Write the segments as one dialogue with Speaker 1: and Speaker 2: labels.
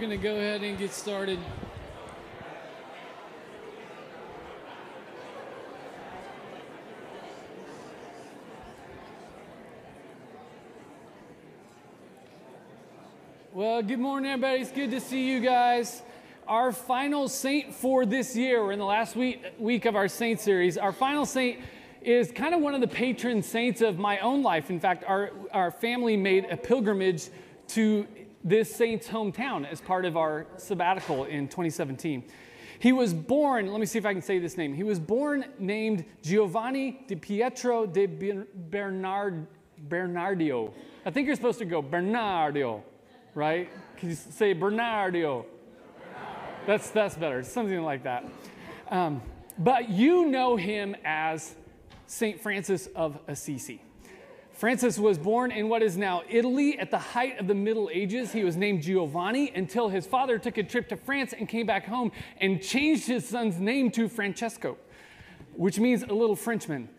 Speaker 1: going to go ahead and get started. Well, good morning, everybody. It's good to see you guys. Our final saint for this year, we're in the last week, week of our saint series. Our final saint is kind of one of the patron saints of my own life. In fact, our, our family made a pilgrimage to this saint's hometown as part of our sabbatical in 2017. He was born, let me see if I can say this name. He was born named Giovanni di Pietro de Bernard, Bernardio. I think you're supposed to go Bernardio, right? Can you say Bernardio? That's, that's better, something like that. Um, but you know him as St. Francis of Assisi. Francis was born in what is now Italy at the height of the Middle Ages. He was named Giovanni until his father took a trip to France and came back home and changed his son's name to Francesco, which means a little Frenchman.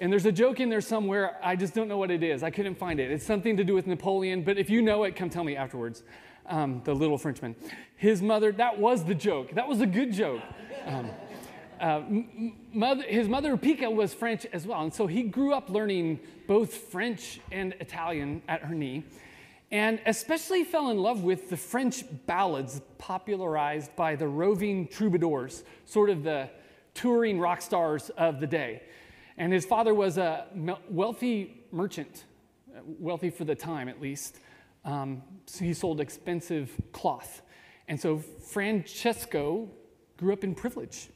Speaker 1: And there's a joke in there somewhere, I just don't know what it is. I couldn't find it. It's something to do with Napoleon, but if you know it, come tell me afterwards. Um, the little Frenchman. His mother, that was the joke. That was a good joke. Um, uh, mother, his mother, Pica, was French as well. And so he grew up learning both French and Italian at her knee, and especially fell in love with the French ballads popularized by the roving troubadours, sort of the touring rock stars of the day. And his father was a wealthy merchant, wealthy for the time at least. Um, so he sold expensive cloth. And so Francesco grew up in privilege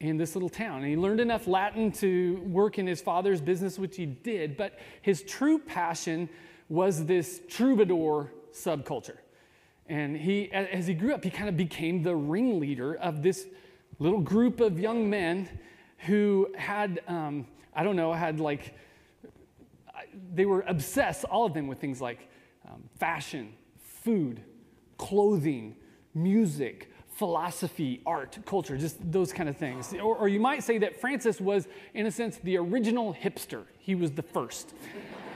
Speaker 1: in this little town. And he learned enough Latin to work in his father's business, which he did, but his true passion was this troubadour subculture. And he, as he grew up, he kind of became the ringleader of this little group of young men who had, um, I don't know, had like, they were obsessed, all of them, with things like um, fashion, food, clothing, music, philosophy, art, culture, just those kind of things. Or, or, you might say that Francis was, in a sense, the original hipster. He was the first.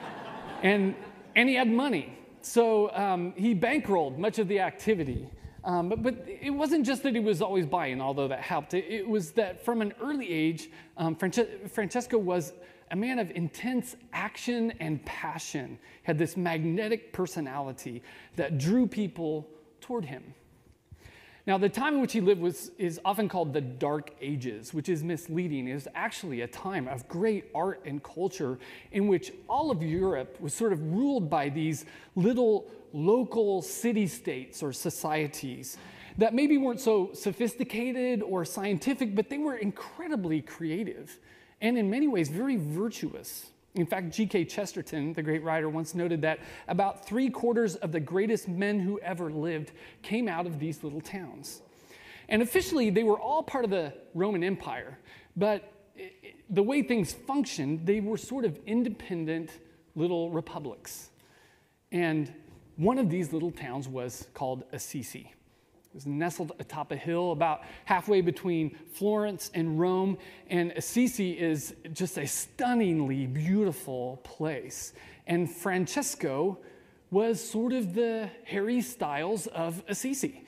Speaker 1: and, and he had money. So um, he bankrolled much of the activity. Um, but, but, it wasn't just that he was always buying, although that helped. It, it was that from an early age, um, Frances- Francesco was a man of intense action and passion, had this magnetic personality that drew people toward him. Now, the time in which he lived was, is often called the Dark Ages, which is misleading. It was actually a time of great art and culture in which all of Europe was sort of ruled by these little local city states or societies that maybe weren't so sophisticated or scientific, but they were incredibly creative and in many ways very virtuous. In fact, G.K. Chesterton, the great writer, once noted that about three quarters of the greatest men who ever lived came out of these little towns. And officially, they were all part of the Roman Empire, but the way things functioned, they were sort of independent little republics. And one of these little towns was called Assisi. Was nestled atop a hill about halfway between Florence and Rome. And Assisi is just a stunningly beautiful place. And Francesco was sort of the Harry Styles of Assisi.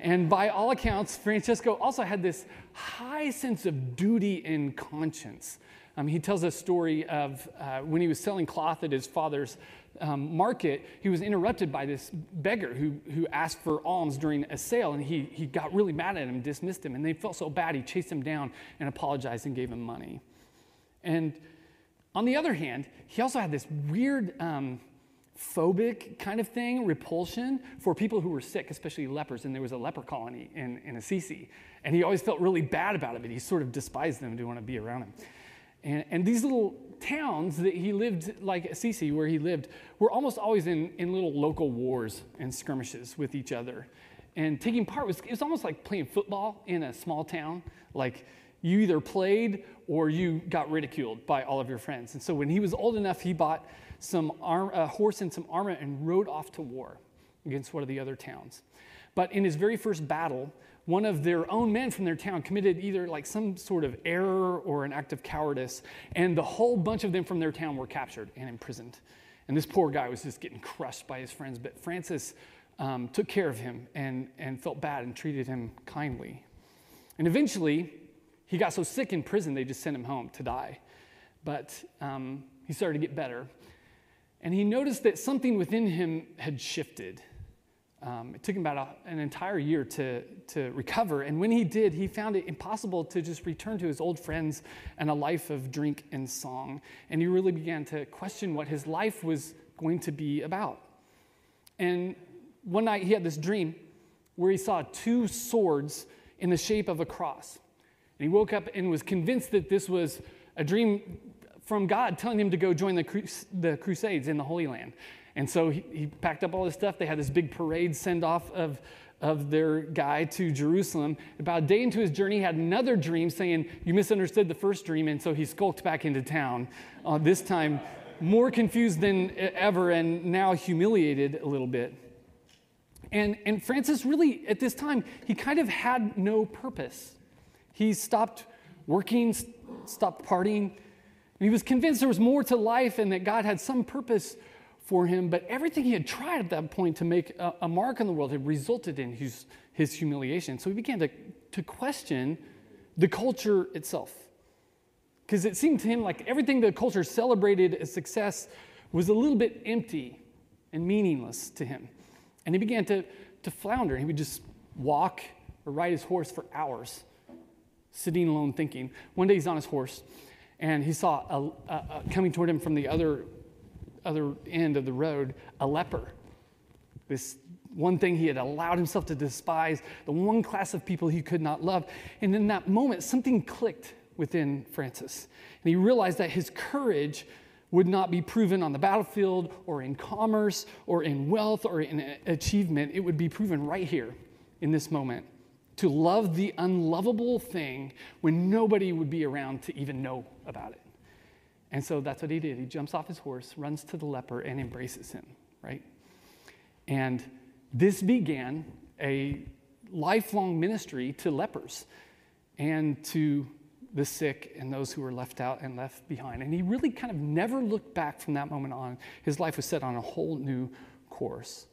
Speaker 1: And by all accounts, Francesco also had this high sense of duty and conscience. Um, he tells a story of uh, when he was selling cloth at his father's um, market, he was interrupted by this beggar who, who asked for alms during a sale, and he, he got really mad at him, dismissed him, and they felt so bad, he chased him down and apologized and gave him money. And on the other hand, he also had this weird um, phobic kind of thing, repulsion for people who were sick, especially lepers, and there was a leper colony in, in Assisi, and he always felt really bad about it, but he sort of despised them and didn't want to be around them. And, and these little towns that he lived, like Assisi, where he lived, were almost always in, in little local wars and skirmishes with each other. And taking part was, it was almost like playing football in a small town. Like you either played or you got ridiculed by all of your friends. And so when he was old enough, he bought some arm, a horse and some armor and rode off to war against one of the other towns. But in his very first battle, one of their own men from their town committed either like some sort of error or an act of cowardice, and the whole bunch of them from their town were captured and imprisoned. And this poor guy was just getting crushed by his friends. But Francis um, took care of him and, and felt bad and treated him kindly. And eventually, he got so sick in prison, they just sent him home to die. But um, he started to get better. And he noticed that something within him had shifted. Um, it took him about a, an entire year to, to recover. And when he did, he found it impossible to just return to his old friends and a life of drink and song. And he really began to question what his life was going to be about. And one night he had this dream where he saw two swords in the shape of a cross. And he woke up and was convinced that this was a dream from God telling him to go join the, the Crusades in the Holy Land. And so he, he packed up all his stuff. They had this big parade send off of, of their guy to Jerusalem. About a day into his journey, he had another dream saying, You misunderstood the first dream. And so he skulked back into town, uh, this time more confused than ever and now humiliated a little bit. And, and Francis really, at this time, he kind of had no purpose. He stopped working, stopped partying. He was convinced there was more to life and that God had some purpose for him, but everything he had tried at that point to make a, a mark in the world had resulted in his, his humiliation. So he began to, to question the culture itself. Because it seemed to him like everything the culture celebrated as success was a little bit empty and meaningless to him. And he began to, to flounder. He would just walk or ride his horse for hours, sitting alone thinking. One day he's on his horse and he saw a, a, a, coming toward him from the other, other end of the road a leper. This one thing he had allowed himself to despise, the one class of people he could not love. And in that moment, something clicked within Francis. And he realized that his courage would not be proven on the battlefield or in commerce or in wealth or in achievement. It would be proven right here in this moment to love the unlovable thing when nobody would be around to even know about it. And so that's what he did. He jumps off his horse, runs to the leper, and embraces him, right? And this began a lifelong ministry to lepers and to the sick and those who were left out and left behind. And he really kind of never looked back from that moment on. His life was set on a whole new course.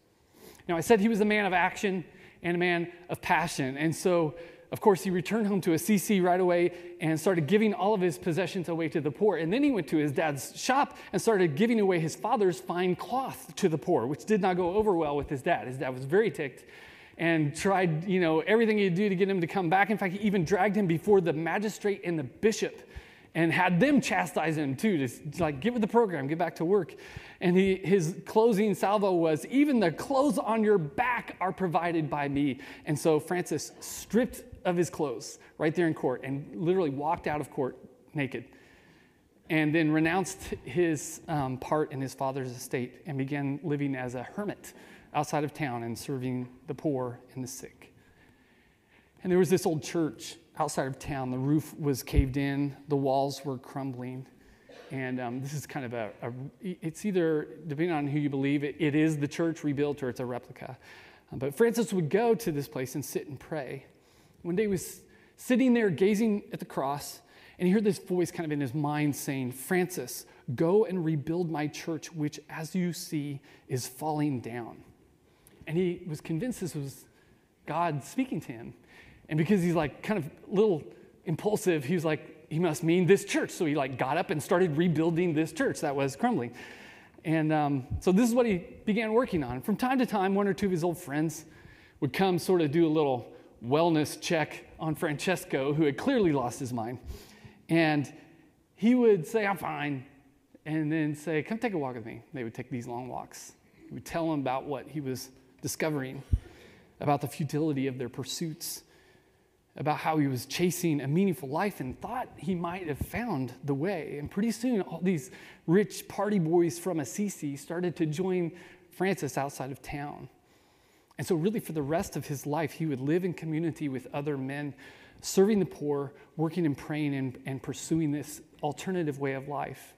Speaker 1: Now, I said he was a man of action and a man of passion. And so, of course, he returned home to Assisi right away and started giving all of his possessions away to the poor. And then he went to his dad's shop and started giving away his father's fine cloth to the poor, which did not go over well with his dad. His dad was very ticked and tried, you know, everything he'd do to get him to come back. In fact, he even dragged him before the magistrate and the bishop and had them chastise him too, to like get with the program, get back to work. And he, his closing salvo was, even the clothes on your back are provided by me. And so Francis stripped of his clothes right there in court and literally walked out of court naked. And then renounced his um, part in his father's estate and began living as a hermit outside of town and serving the poor and the sick. And there was this old church outside of town. The roof was caved in, the walls were crumbling. And um, this is kind of a, a, it's either, depending on who you believe, it, it is the church rebuilt or it's a replica. But Francis would go to this place and sit and pray. One day he was sitting there gazing at the cross, and he heard this voice kind of in his mind saying, Francis, go and rebuild my church, which, as you see, is falling down. And he was convinced this was God speaking to him. And because he's like kind of a little impulsive, he was like, he must mean this church. So he like got up and started rebuilding this church that was crumbling. And um, so this is what he began working on. From time to time, one or two of his old friends would come sort of do a little wellness check on Francesco, who had clearly lost his mind. And he would say, I'm fine. And then say, Come take a walk with me. They would take these long walks. He would tell him about what he was discovering about the futility of their pursuits, about how he was chasing a meaningful life and thought he might have found the way. And pretty soon, all these rich party boys from Assisi started to join Francis outside of town. And so, really, for the rest of his life, he would live in community with other men, serving the poor, working and praying, and, and pursuing this alternative way of life.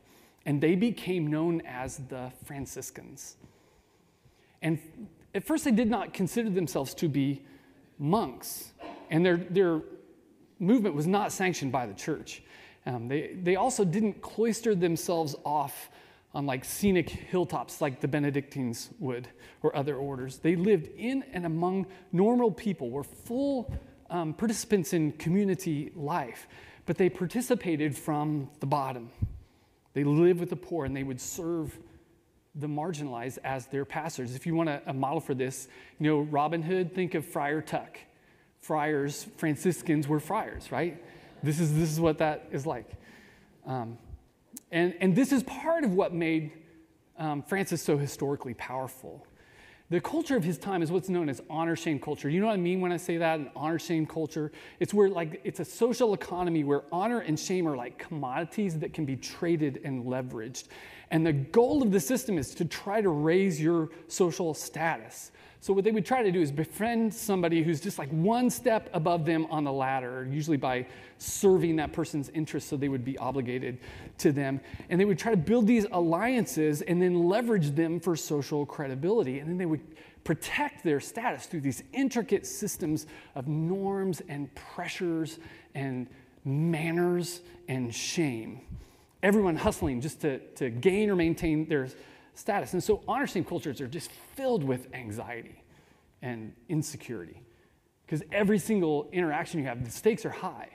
Speaker 1: And they became known as the Franciscans. And at first, they did not consider themselves to be monks, and their, their movement was not sanctioned by the church. Um, they, they also didn't cloister themselves off on like scenic hilltops like the Benedictines would or other orders. They lived in and among normal people, were full um, participants in community life, but they participated from the bottom. They lived with the poor and they would serve the marginalized as their pastors. If you want a, a model for this, you know, Robin Hood, think of Friar Tuck. Friars, Franciscans were friars, right? This is, this is what that is like. Um, and, and this is part of what made um, Francis so historically powerful. The culture of his time is what's known as honor shame culture. You know what I mean when I say that? An honor shame culture. It's where like it's a social economy where honor and shame are like commodities that can be traded and leveraged. And the goal of the system is to try to raise your social status. So, what they would try to do is befriend somebody who's just like one step above them on the ladder, usually by serving that person's interests so they would be obligated to them. And they would try to build these alliances and then leverage them for social credibility. And then they would protect their status through these intricate systems of norms and pressures and manners and shame. Everyone hustling just to, to gain or maintain their status. And so honor shame cultures are just filled with anxiety and insecurity because every single interaction you have, the stakes are high.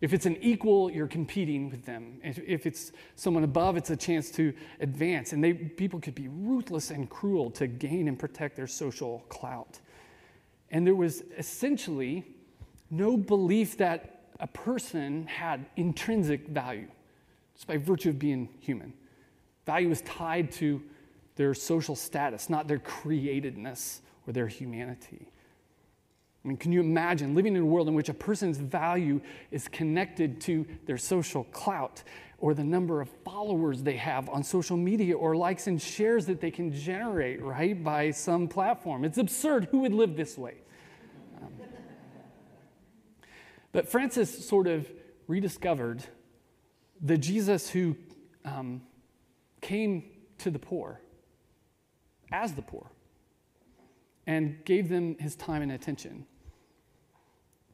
Speaker 1: If it's an equal, you're competing with them. If, if it's someone above, it's a chance to advance. And they, people could be ruthless and cruel to gain and protect their social clout. And there was essentially no belief that a person had intrinsic value, just by virtue of being human. Value was tied to their social status, not their createdness or their humanity. I mean, can you imagine living in a world in which a person's value is connected to their social clout or the number of followers they have on social media or likes and shares that they can generate, right, by some platform? It's absurd. Who would live this way? Um, but Francis sort of rediscovered the Jesus who um, came to the poor as the poor and gave them his time and attention.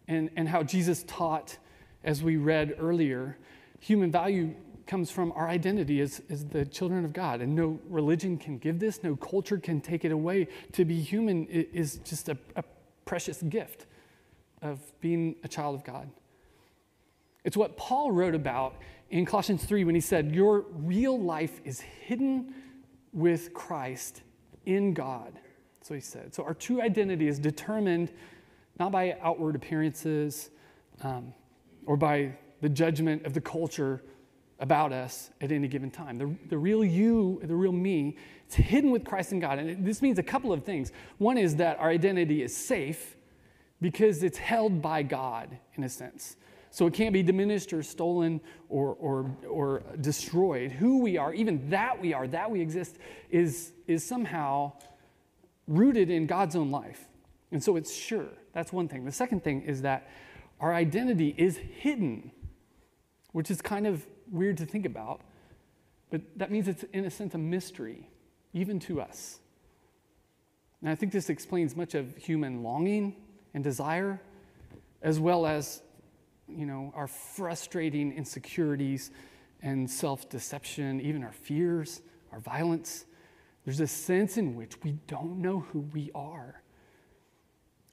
Speaker 1: And, and how Jesus taught, as we read earlier, human value comes from our identity as, as the children of God. And no religion can give this, no culture can take it away. To be human is just a, a precious gift of being a child of God. It's what Paul wrote about in Colossians 3 when he said, Your real life is hidden with Christ in God. So he said. So our true identity is determined not by outward appearances um, or by the judgment of the culture about us at any given time. The, the real you, the real me, it's hidden with Christ and God. And this means a couple of things. One is that our identity is safe because it's held by God, in a sense. So it can't be diminished or stolen or, or, or destroyed. Who we are, even that we are, that we exist, is, is somehow rooted in God's own life. And so it's sure. That's one thing. The second thing is that our identity is hidden, which is kind of weird to think about, but that means it's, in a sense, a mystery, even to us. And I think this explains much of human longing and desire, as well as you know, our frustrating insecurities and self deception, even our fears, our violence. There's a sense in which we don't know who we are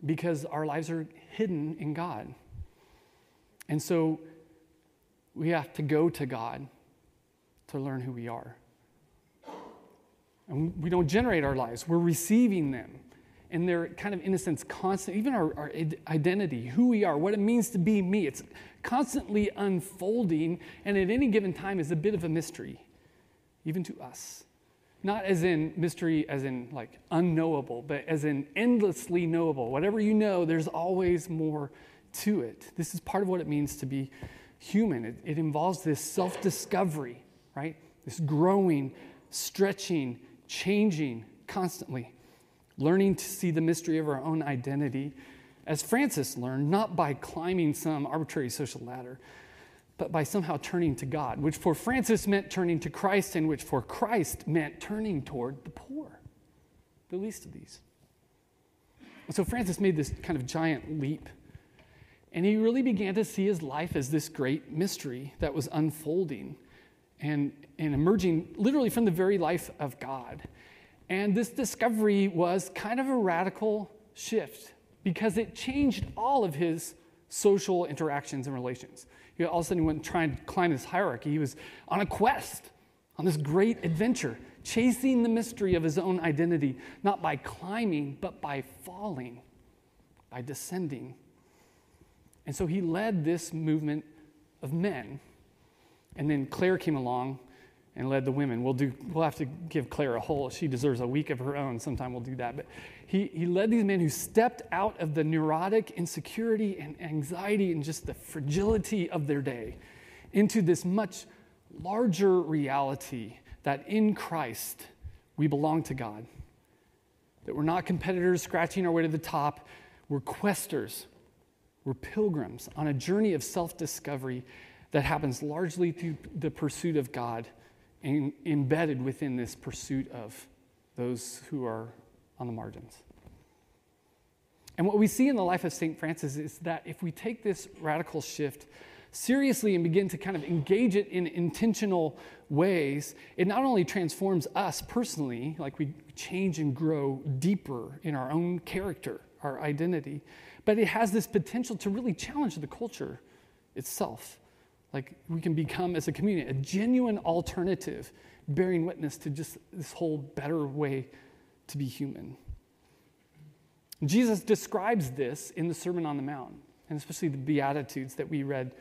Speaker 1: because our lives are hidden in God. And so we have to go to God to learn who we are. And we don't generate our lives, we're receiving them and they're kind of, in a sense, constant, even our, our identity, who we are, what it means to be me. It's constantly unfolding, and at any given time is a bit of a mystery, even to us. Not as in mystery, as in like unknowable, but as in endlessly knowable. Whatever you know, there's always more to it. This is part of what it means to be human. It, it involves this self discovery, right? This growing, stretching, changing constantly learning to see the mystery of our own identity, as Francis learned, not by climbing some arbitrary social ladder, but by somehow turning to God, which for Francis meant turning to Christ, and which for Christ meant turning toward the poor, the least of these. So Francis made this kind of giant leap. And he really began to see his life as this great mystery that was unfolding. and, and emerging literally from the very life of God. And this discovery was kind of a radical shift because it changed all of his social interactions and relations. He all of a sudden he went trying to climb this hierarchy. He was on a quest, on this great adventure, chasing the mystery of his own identity, not by climbing, but by falling, by descending. And so he led this movement of men. And then Clare came along and led the women. We'll, do, we'll have to give Clare a whole, she deserves a week of her own. Sometime we'll do that. But he, he led these men who stepped out of the neurotic insecurity and anxiety and just the fragility of their day into this much larger reality that in Christ we belong to God. That we're not competitors scratching our way to the top, we're questers, we're pilgrims on a journey of self discovery that happens largely through the pursuit of God and embedded within this pursuit of those who are on the margins. And what we see in the life of St. Francis is that if we take this radical shift seriously and begin to kind of engage it in intentional ways, it not only transforms us personally, like we change and grow deeper in our own character, our identity, but it has this potential to really challenge the culture itself. Like we can become, as a community, a genuine alternative, bearing witness to just this whole better way to be human. Jesus describes this in the Sermon on the Mount, and especially the Beatitudes that we read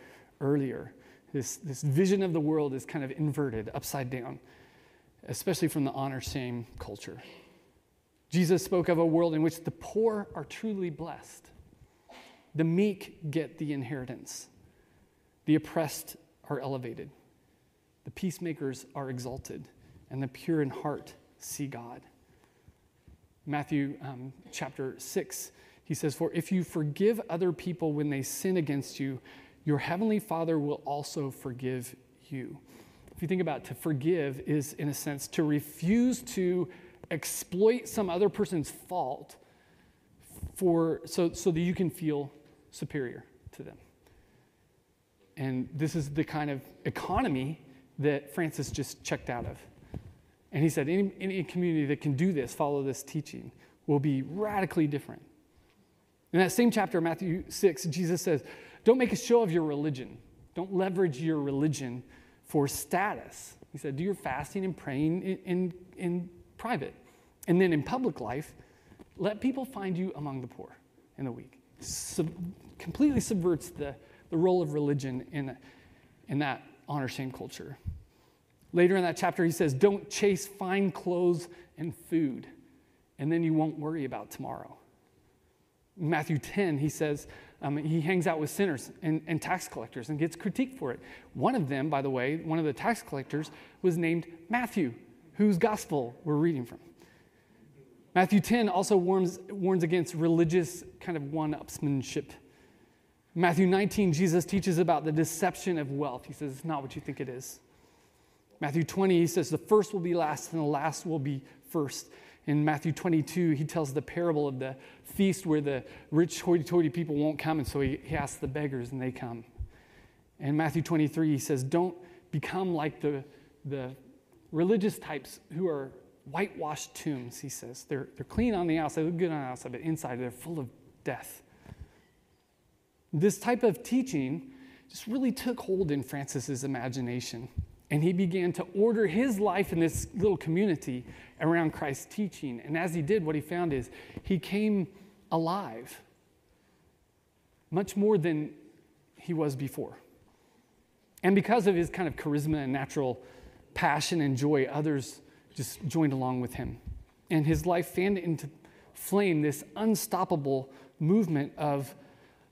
Speaker 1: earlier. This, this vision of the world is kind of inverted, upside down, especially from the honor shame culture. Jesus spoke of a world in which the poor are truly blessed, the meek get the inheritance, the oppressed are elevated, the peacemakers are exalted, and the pure in heart see God. Matthew um, chapter 6, he says, For if you forgive other people when they sin against you, your heavenly Father will also forgive you. If you think about it, to forgive is, in a sense, to refuse to exploit some other person's fault for, so, so that you can feel superior to them. And this is the kind of economy that Francis just checked out of. And he said, any, any community that can do this, follow this teaching, will be radically different. In that same chapter, Matthew 6, Jesus says, Don't make a show of your religion. Don't leverage your religion for status. He said, Do your fasting and praying in, in, in private. And then in public life, let people find you among the poor and the weak. Sub- completely subverts the, the role of religion in, in that honor shame culture. Later in that chapter, he says, Don't chase fine clothes and food, and then you won't worry about tomorrow. In Matthew 10, he says, um, he hangs out with sinners and, and tax collectors and gets critiqued for it. One of them, by the way, one of the tax collectors, was named Matthew, whose gospel we're reading from. Matthew 10 also warns, warns against religious kind of one upsmanship. Matthew 19, Jesus teaches about the deception of wealth. He says, It's not what you think it is. Matthew 20, he says, the first will be last and the last will be first. In Matthew 22, he tells the parable of the feast where the rich, hoity toity people won't come, and so he, he asks the beggars, and they come. In Matthew 23, he says, Don't become like the, the religious types who are whitewashed tombs, he says. They're, they're clean on the outside, they look good on the outside, but inside they're full of death. This type of teaching just really took hold in Francis's imagination. And he began to order his life in this little community around Christ's teaching. And as he did, what he found is he came alive much more than he was before. And because of his kind of charisma and natural passion and joy, others just joined along with him. And his life fanned into flame this unstoppable movement of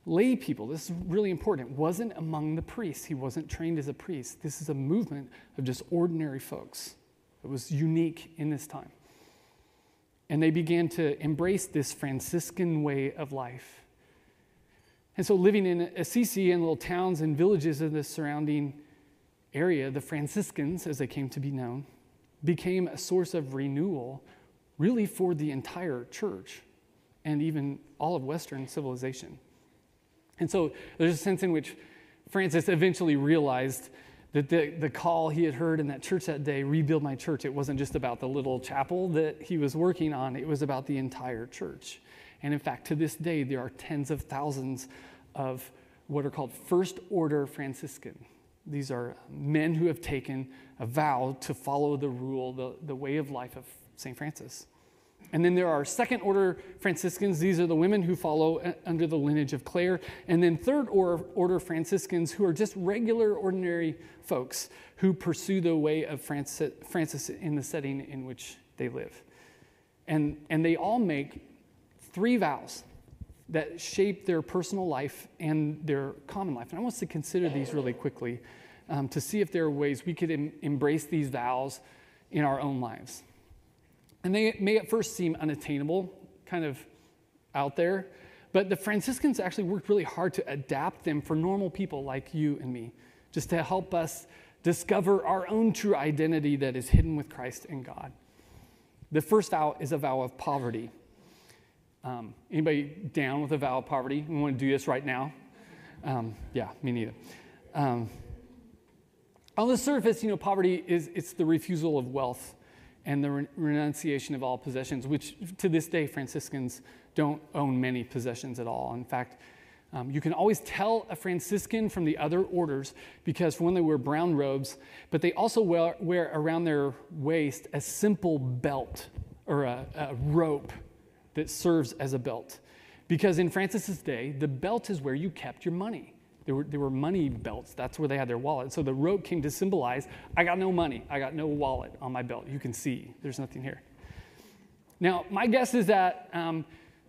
Speaker 1: lay people, this is really important, wasn't among the priests. He wasn't trained as a priest. This is a movement of just ordinary folks. It was unique in this time. And they began to embrace this Franciscan way of life. And so, living in Assisi and little towns and villages in the surrounding area, the Franciscans, as they came to be known, became a source of renewal really for the entire church and even all of Western civilization. And so there's a sense in which Francis eventually realized that the, the call he had heard in that church that day, rebuild my church, it wasn't just about the little chapel that he was working on, it was about the entire church. And in fact, to this day, there are tens of thousands of what are called first order Franciscan. These are men who have taken a vow to follow the rule, the, the way of life of St. Francis. And then there are second order Franciscans. These are the women who follow uh, under the lineage of Clare. And then third order Franciscans who are just regular, ordinary folks who pursue the way of Francis, Francis in the setting in which they live. And, and they all make three vows that shape their personal life and their common life. And I want us to consider these really quickly um, to see if there are ways we could em- embrace these vows in our own lives. And they may at first seem unattainable, kind of out there, but the Franciscans actually worked really hard to adapt them for normal people like you and me, just to help us discover our own true identity that is hidden with Christ and God. The first vow is a vow of poverty. Um, anybody down with a vow of poverty? We want to do this right now? Um, yeah, me neither. Um, on the surface, you know, poverty is it's the refusal of wealth and the re- renunciation of all possessions, which to this day Franciscans don't own many possessions at all. In fact, um, you can always tell a Franciscan from the other orders because, for one, they wear brown robes, but they also wear, wear around their waist a simple belt or a, a rope that serves as a belt. Because in Francis's day, the belt is where you kept your money. There were, there were money belts. That's where they had their wallet. So the rope came to symbolize I got no money. I got no wallet on my belt. You can see there's nothing here. Now, my guess is that um,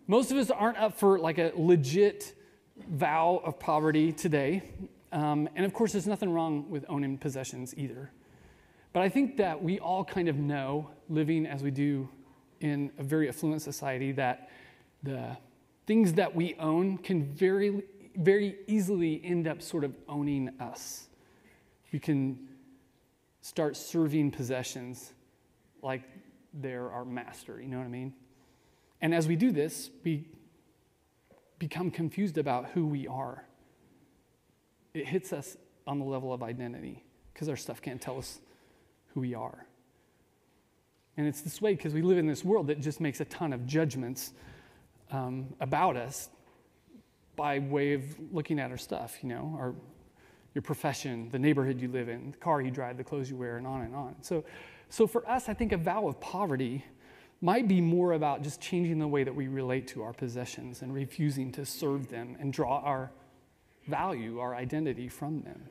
Speaker 1: most of us aren't up for like a legit vow of poverty today. Um, and of course, there's nothing wrong with owning possessions either. But I think that we all kind of know, living as we do in a very affluent society that the things that we own can very, very easily end up sort of owning us. We can start serving possessions like they're our master, you know what I mean? And as we do this, we become confused about who we are. It hits us on the level of identity because our stuff can't tell us who we are. And it's this way because we live in this world that just makes a ton of judgments um, about us by way of looking at our stuff, you know, our, your profession, the neighborhood you live in, the car you drive, the clothes you wear, and on and on. So, so for us, I think a vow of poverty might be more about just changing the way that we relate to our possessions and refusing to serve them and draw our value, our identity from them.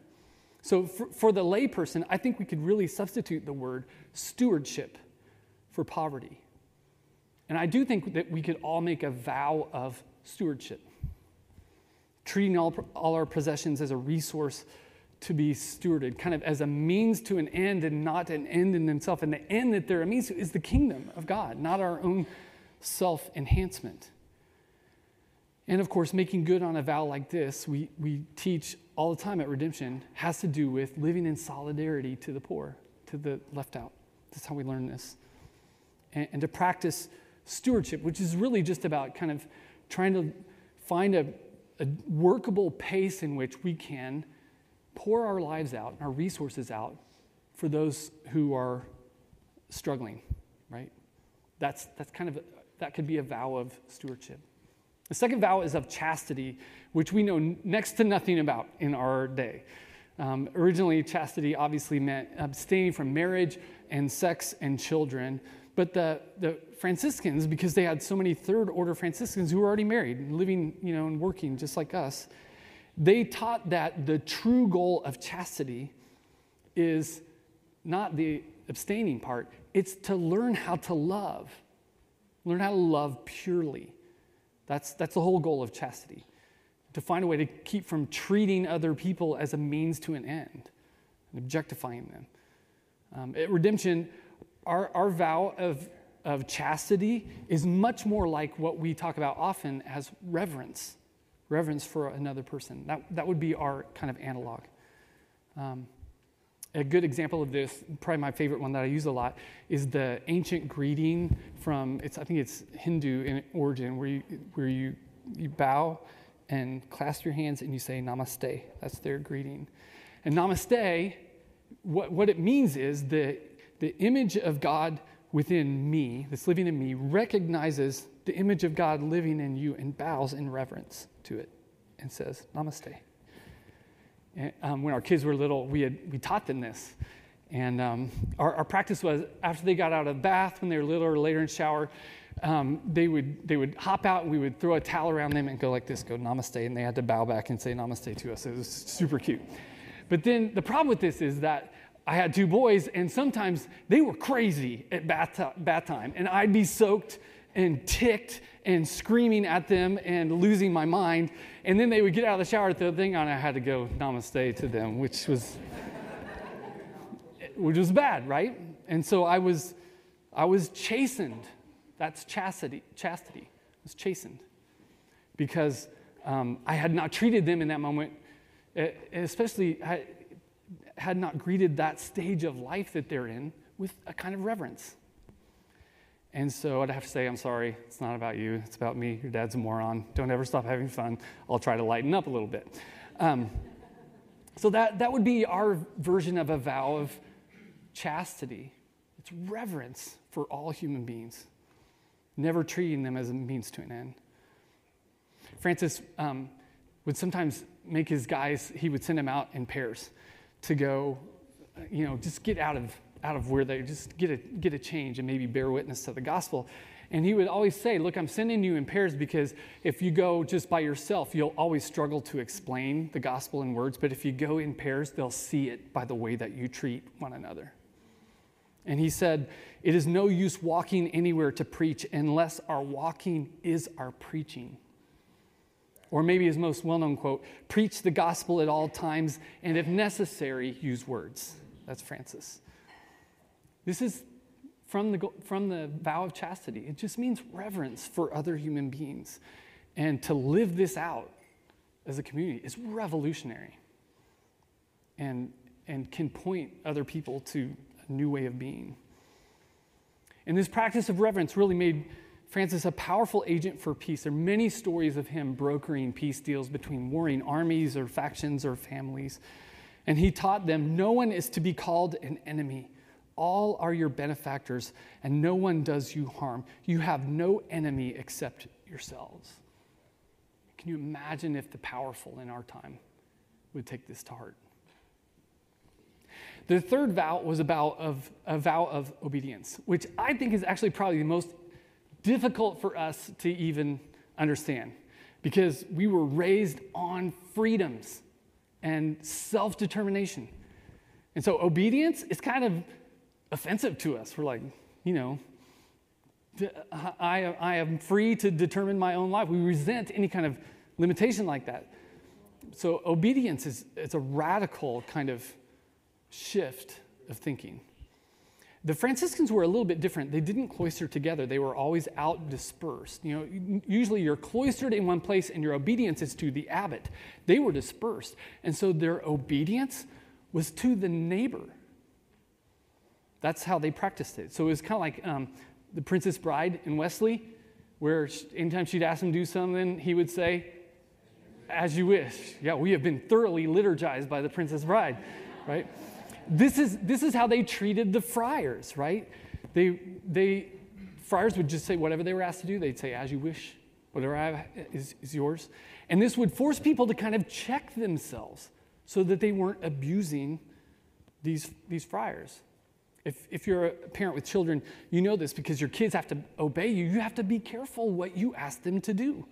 Speaker 1: So for, for the layperson, I think we could really substitute the word stewardship for poverty. And I do think that we could all make a vow of stewardship, treating all, all our possessions as a resource to be stewarded, kind of as a means to an end and not an end in themselves. And the end that they're a means to is the kingdom of God, not our own self enhancement. And of course, making good on a vow like this, we, we teach all the time at Redemption, has to do with living in solidarity to the poor, to the left out. That's how we learn this and, and to practice stewardship, which is really just about kind of trying to find a, a workable pace in which we can pour our lives out, and our resources out for those who are struggling, right? That's, that's kind of, that could be a vow of stewardship. The second vow is of chastity, which we know next to nothing about in our day. Um, originally, chastity obviously meant abstaining from marriage and sex and children. But the, the Franciscans, because they had so many third order Franciscans who were already married, and living, you know, and working just like us, they taught that the true goal of chastity is not the abstaining part, it's to learn how to love. Learn how to love purely. That's, that's the whole goal of chastity. To find a way to keep from treating other people as a means to an end and objectifying them. Um, at Redemption, our, our vow of, of chastity is much more like what we talk about often as reverence reverence for another person. That, that would be our kind of analog. Um, a good example of this, probably my favorite one that I use a lot, is the ancient greeting from, it's, I think it's Hindu in origin, where you, where you, you bow and clasp your hands and you say namaste. That's their greeting. And namaste what, what it means is the, the image of God within me, that's living in me, recognizes the image of God living in you and bows in reverence to it and says, Namaste. And, um, when our kids were little, we, had, we taught them this. And um, our, our, practice was after they got out of the bath, when they were little or later in shower, um, they, would, they would hop out and we would throw a towel around them and go like this, go namaste. And they had to bow back and say namaste to us. It was super cute. But then the problem with this is that I had two boys, and sometimes they were crazy at bath, bath time. And I'd be soaked and ticked and screaming at them and losing my mind. And then they would get out of the shower, throw the thing on, I had to go namaste to them, which was which was bad, right? And so I was I was chastened. That's chastity. Chastity. I was chastened because um, I had not treated them in that moment, especially had not greeted that stage of life that they're in with a kind of reverence. And so I'd have to say, I'm sorry, it's not about you, it's about me. Your dad's a moron. Don't ever stop having fun. I'll try to lighten up a little bit. Um, so that, that would be our version of a vow of chastity. It's reverence for all human beings, never treating them as a means to an end. Francis um, would sometimes make his guys, he would send them out in pairs to go, you know, just get out of out of where they just get a, get a change and maybe bear witness to the gospel. And he would always say, Look, I'm sending you in pairs because if you go just by yourself, you'll always struggle to explain the gospel in words. But if you go in pairs, they'll see it by the way that you treat one another. And he said, It is no use walking anywhere to preach unless our walking is our preaching. Or maybe his most well known quote preach the gospel at all times, and if necessary, use words. That's Francis. This is from the, from the vow of chastity. It just means reverence for other human beings. And to live this out as a community is revolutionary and, and can point other people to a new way of being. And this practice of reverence really made Francis a powerful agent for peace. There are many stories of him brokering peace deals between warring armies or factions or families. And he taught them no one is to be called an enemy all are your benefactors, and no one does you harm. You have no enemy except yourselves. Can you imagine if the powerful in our time would take this to heart? The third vow was about of, a vow of obedience, which I think is actually probably the most difficult for us to even understand because we were raised on freedoms and self determination. And so obedience is kind of offensive to us. We're like, you know, I, I am free to determine my own life. We resent any kind of limitation like that. So obedience is it's a radical kind of shift of thinking. The Franciscans were a little bit different. They didn't cloister together. They were always out dispersed. You know, usually you're cloistered in one place and your obedience is to the abbot. They were dispersed. And so their obedience was to the neighbor. That's how they practiced it. So it was kind of like um, the Princess Bride in Westley, where anytime she'd ask him to do something, he would say, As you wish. Yeah, we have been thoroughly liturgized by the Princess Bride, right? This is, this is how they treated the friars, right? They, they, friars would just say whatever they were asked to do, they'd say, As you wish, whatever I have is, is yours. And this would force people to kind of check themselves so that they weren't abusing these, these friars. If, if you're a parent with children, you know this because your kids have to obey you. You have to be careful what you ask them to do.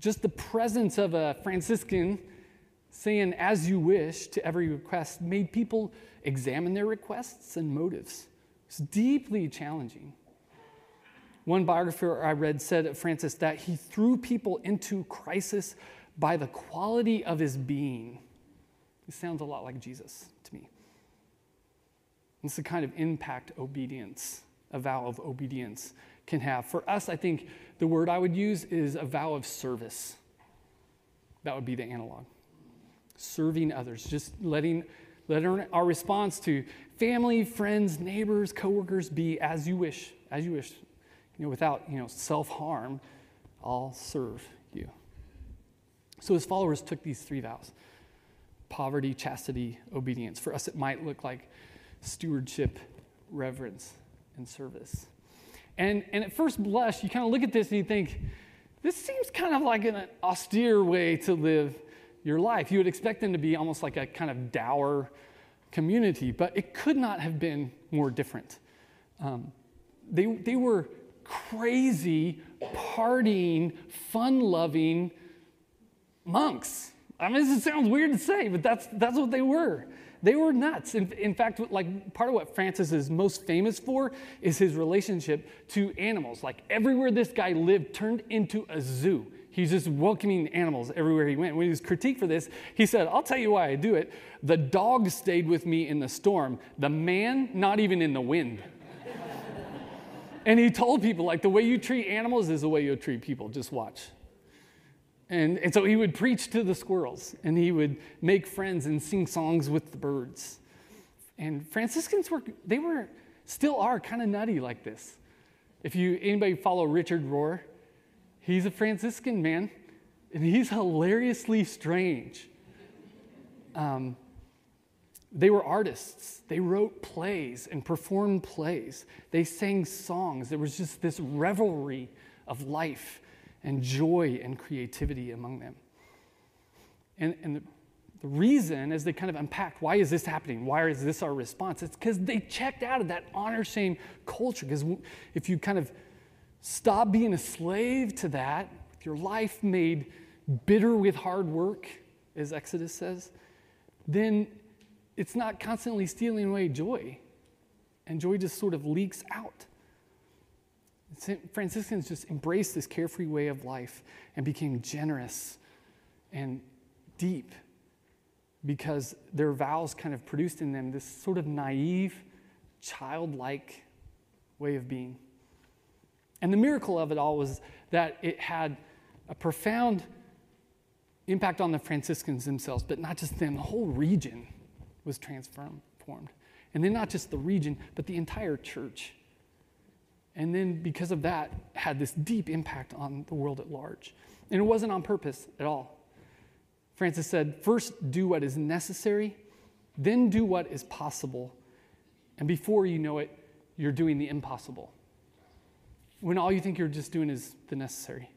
Speaker 1: Just the presence of a Franciscan saying, as you wish, to every request made people examine their requests and motives. It's deeply challenging. One biographer I read said of Francis that he threw people into crisis by the quality of his being. It sounds a lot like Jesus to me. It's the kind of impact obedience, a vow of obedience, can have. For us, I think the word I would use is a vow of service. That would be the analog. Serving others, just letting, letting our response to family, friends, neighbors, coworkers be as you wish, as you wish. You know, without you know, self-harm, I'll serve you. So his followers took these three vows. poverty, chastity, obedience. For us, it might look like stewardship, reverence, and service. And, and at first blush, you kind of look at this and you think, this seems kind of like an austere way to live your life. You would expect them to be almost like a kind of dour community, but it could not have been more different. Um, they, they were crazy, partying, fun loving monks. I mean, this sounds weird to say, but that's, that's what they were. They were nuts. In, in fact, like part of what Francis is most famous for is his relationship to animals. Like everywhere this guy lived turned into a zoo. He's just welcoming animals everywhere he went. When he was critiqued for this, he said, I'll tell you why I do it. The dog stayed with me in the storm, the man, not even in the wind. and he told people, like, the way you treat animals is the way you'll treat people. Just watch. And, and so he would preach to the squirrels and he would make friends and sing songs with the birds. And Franciscans were, they were, still are kind of nutty like this. If you, anybody follow Richard Rohr, he's a Franciscan man and he's hilariously strange. Um, they were artists. They wrote plays and performed plays. They sang songs. There was just this revelry of life and joy and creativity among them. And, and the, the reason, as they kind of unpacked, why is this happening? Why is this our response? It's because they checked out of that honor shame culture. Because if you kind of stop being a slave to that, with your life made bitter with hard work, as Exodus says, then it's not constantly stealing away joy. And joy just sort of leaks out. Franciscans just embraced this carefree way of life and became generous and deep because their vows kind of produced in them this sort of naive, childlike way of being. And the miracle of it all was that it had a profound impact on the Franciscans themselves, but not just them, the whole region was transformed. And then not just the region, but the entire church. And then because of that had this deep impact on the world at large. And it wasn't on purpose at all. Francis said first do what is necessary then do what is possible. And before you know it you're doing the impossible when all you think you're just doing is the necessary.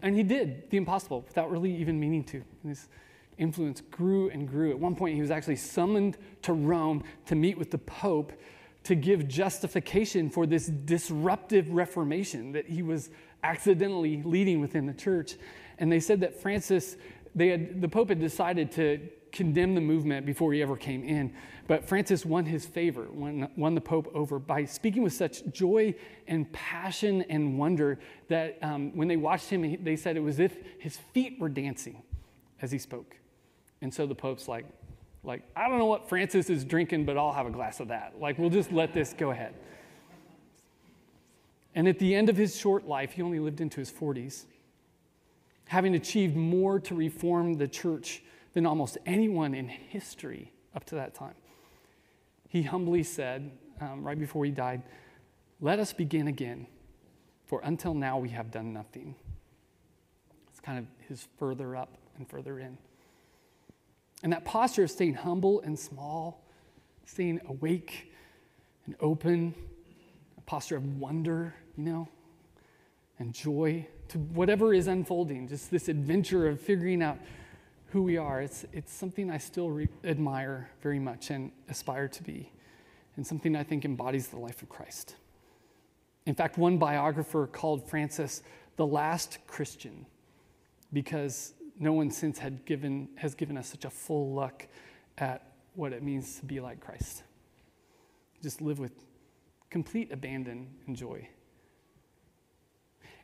Speaker 1: And he did the impossible without really even meaning to. And his influence grew and grew. At one point he was actually summoned to rome to meet with the pope to give justification for this disruptive reformation that he was accidentally leading within the church. And they said that Francis, they had, the Pope had decided to condemn the movement before he ever came in. But Francis won his favor, won, won the Pope over by speaking with such joy and passion and wonder that um, when they watched him, they said it was as if his feet were dancing as he spoke. And so the Pope's like, like, I don't know what Francis is drinking, but I'll have a glass of that. Like, we'll just let this go ahead. And at the end of his short life, he only lived into his 40s, having achieved more to reform the church than almost anyone in history up to that time. He humbly said, um, right before he died, Let us begin again, for until now we have done nothing. It's kind of his further up and further in. And that posture of staying humble and small, staying awake and open, a posture of wonder, you know, and joy to whatever is unfolding, just this adventure of figuring out who we are. It's, it's something I still re- admire very much and aspire to be, and something I think embodies the life of Christ. In fact, one biographer called Francis the last Christian because no one since had given, has given us such a full look at what it means to be like Christ. Just live with complete abandon and joy.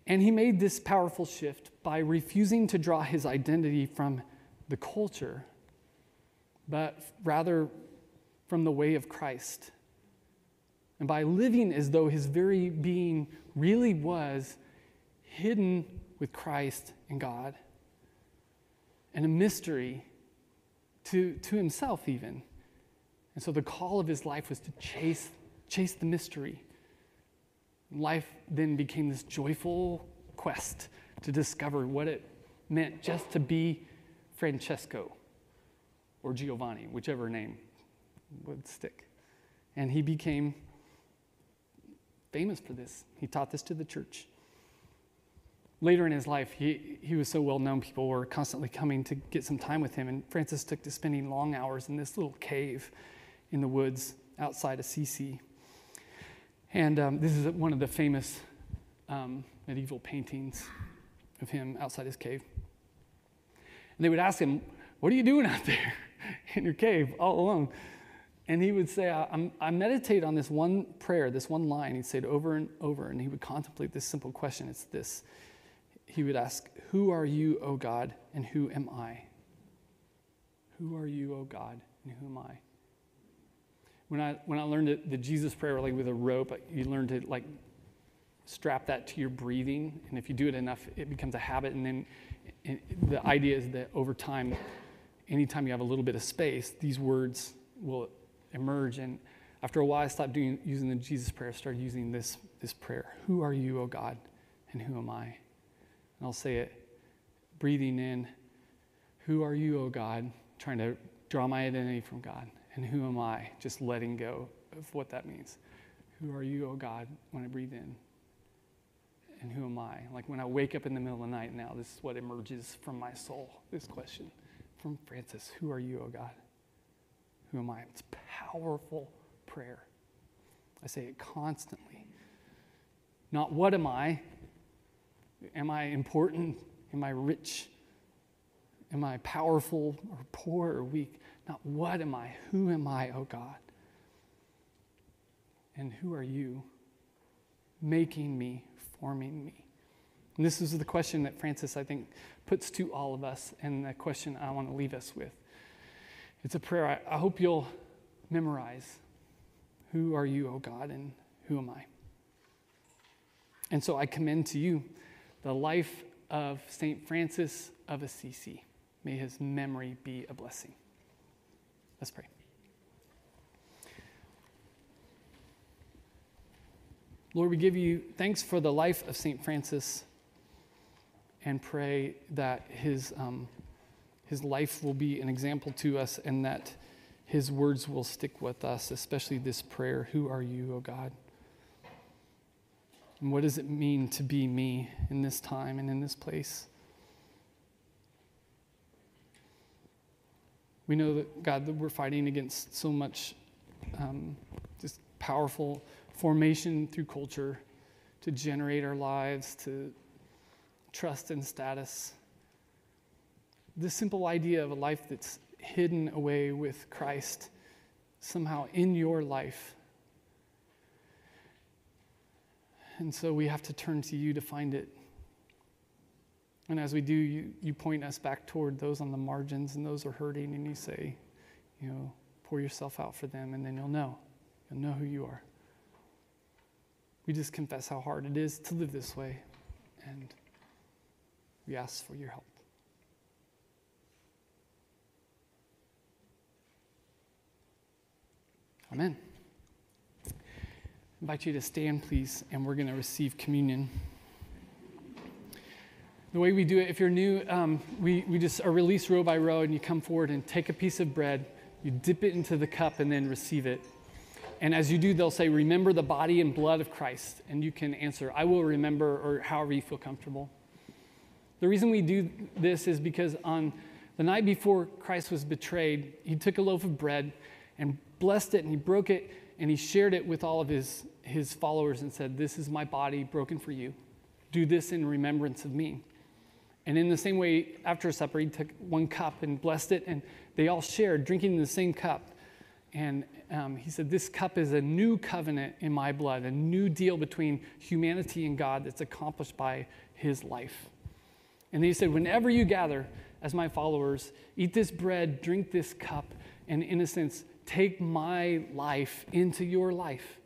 Speaker 1: And he made this powerful shift by refusing to draw his identity from the culture, but rather from the way of Christ. And by living as though his very being really was hidden with Christ and God and a mystery to, to himself, even. And so the call of his life was to chase, chase the mystery. Life then became this joyful quest to discover what it meant just to be Francesco, or Giovanni, whichever name would stick. And he became famous for this. He taught this to the church. Later in his life, he, he was so well known, people were constantly coming to get some time with him. And Francis took to spending long hours in this little cave in the woods outside Assisi. And um, this is one of the famous um, medieval paintings of him outside his cave. And they would ask him, What are you doing out there in your cave all alone? And he would say, I, I meditate on this one prayer, this one line. He'd say it over and over, and he would contemplate this simple question. It's this. He would ask, Who are you, O God, and who am I? Who are you, O God, and who am I? When I, when I learned the, the Jesus prayer, like with a rope, you learn to like strap that to your breathing. And if you do it enough, it becomes a habit. And then the idea is that over time, anytime you have a little bit of space, these words will emerge. And after a while, I stopped doing, using the Jesus prayer, started using this, this prayer Who are you, O God, and who am I? And I'll say it breathing in, Who are you, O God? Trying to draw my identity from God. And who am I? Just letting go of what that means. Who are you, O God, when I breathe in? And who am I? Like when I wake up in the middle of the night now, this is what emerges from my soul this question from Francis Who are you, O God? Who am I? It's powerful prayer. I say it constantly. Not what am I? Am I important? Am I rich? Am I powerful or poor or weak? Not what am I? Who am I, oh God? And who are you making me, forming me? And this is the question that Francis, I think, puts to all of us, and the question I want to leave us with. It's a prayer I, I hope you'll memorize. Who are you, O oh God, and who am I? And so I commend to you the life of St. Francis of Assisi. May his memory be a blessing. Let's pray. Lord, we give you thanks for the life of St. Francis and pray that his um, his life will be an example to us and that his words will stick with us, especially this prayer Who are you, O God? And what does it mean to be me in this time and in this place? We know that, God, that we're fighting against so much um, just powerful formation through culture to generate our lives, to trust and status this simple idea of a life that's hidden away with Christ somehow in your life. And so we have to turn to you to find it. And as we do, you, you point us back toward those on the margins and those are hurting, and you say, you know, pour yourself out for them, and then you'll know. You'll know who you are. We just confess how hard it is to live this way, and we ask for your help. Amen. I invite you to stand, please, and we're going to receive communion. The way we do it, if you're new, um, we, we just are released row by row, and you come forward and take a piece of bread, you dip it into the cup, and then receive it. And as you do, they'll say, Remember the body and blood of Christ. And you can answer, I will remember, or however you feel comfortable. The reason we do this is because on the night before Christ was betrayed, he took a loaf of bread and blessed it and he broke it and he shared it with all of his, his followers and said, This is my body broken for you. Do this in remembrance of me. And in the same way, after supper, he took one cup and blessed it, and they all shared, drinking the same cup. And um, he said, This cup is a new covenant in my blood, a new deal between humanity and God that's accomplished by his life. And he said, Whenever you gather as my followers, eat this bread, drink this cup, and in a sense, take my life into your life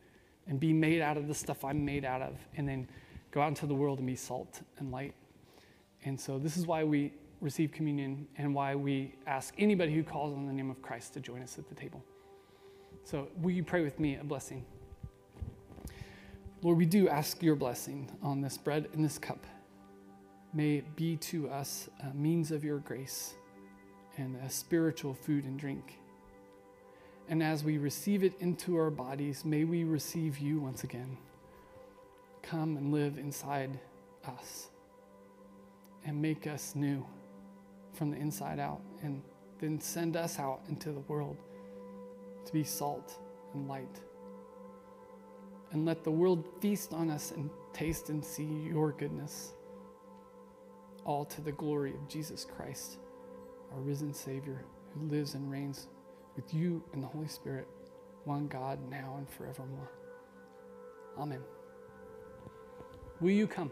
Speaker 1: and be made out of the stuff I'm made out of, and then go out into the world and be salt and light. And so, this is why we receive communion and why we ask anybody who calls on the name of Christ to join us at the table. So, will you pray with me a blessing? Lord, we do ask your blessing on this bread and this cup. May it be to us a means of your grace and a spiritual food and drink. And as we receive it into our bodies, may we receive you once again. Come and live inside us and make us new from the inside out, and then send us out into the world to be salt and light. And let the world feast on us and taste and see your goodness, all to the glory of Jesus Christ, our risen Savior, who lives and reigns with you and the Holy Spirit, one God, now and forevermore. Amen. Will you come?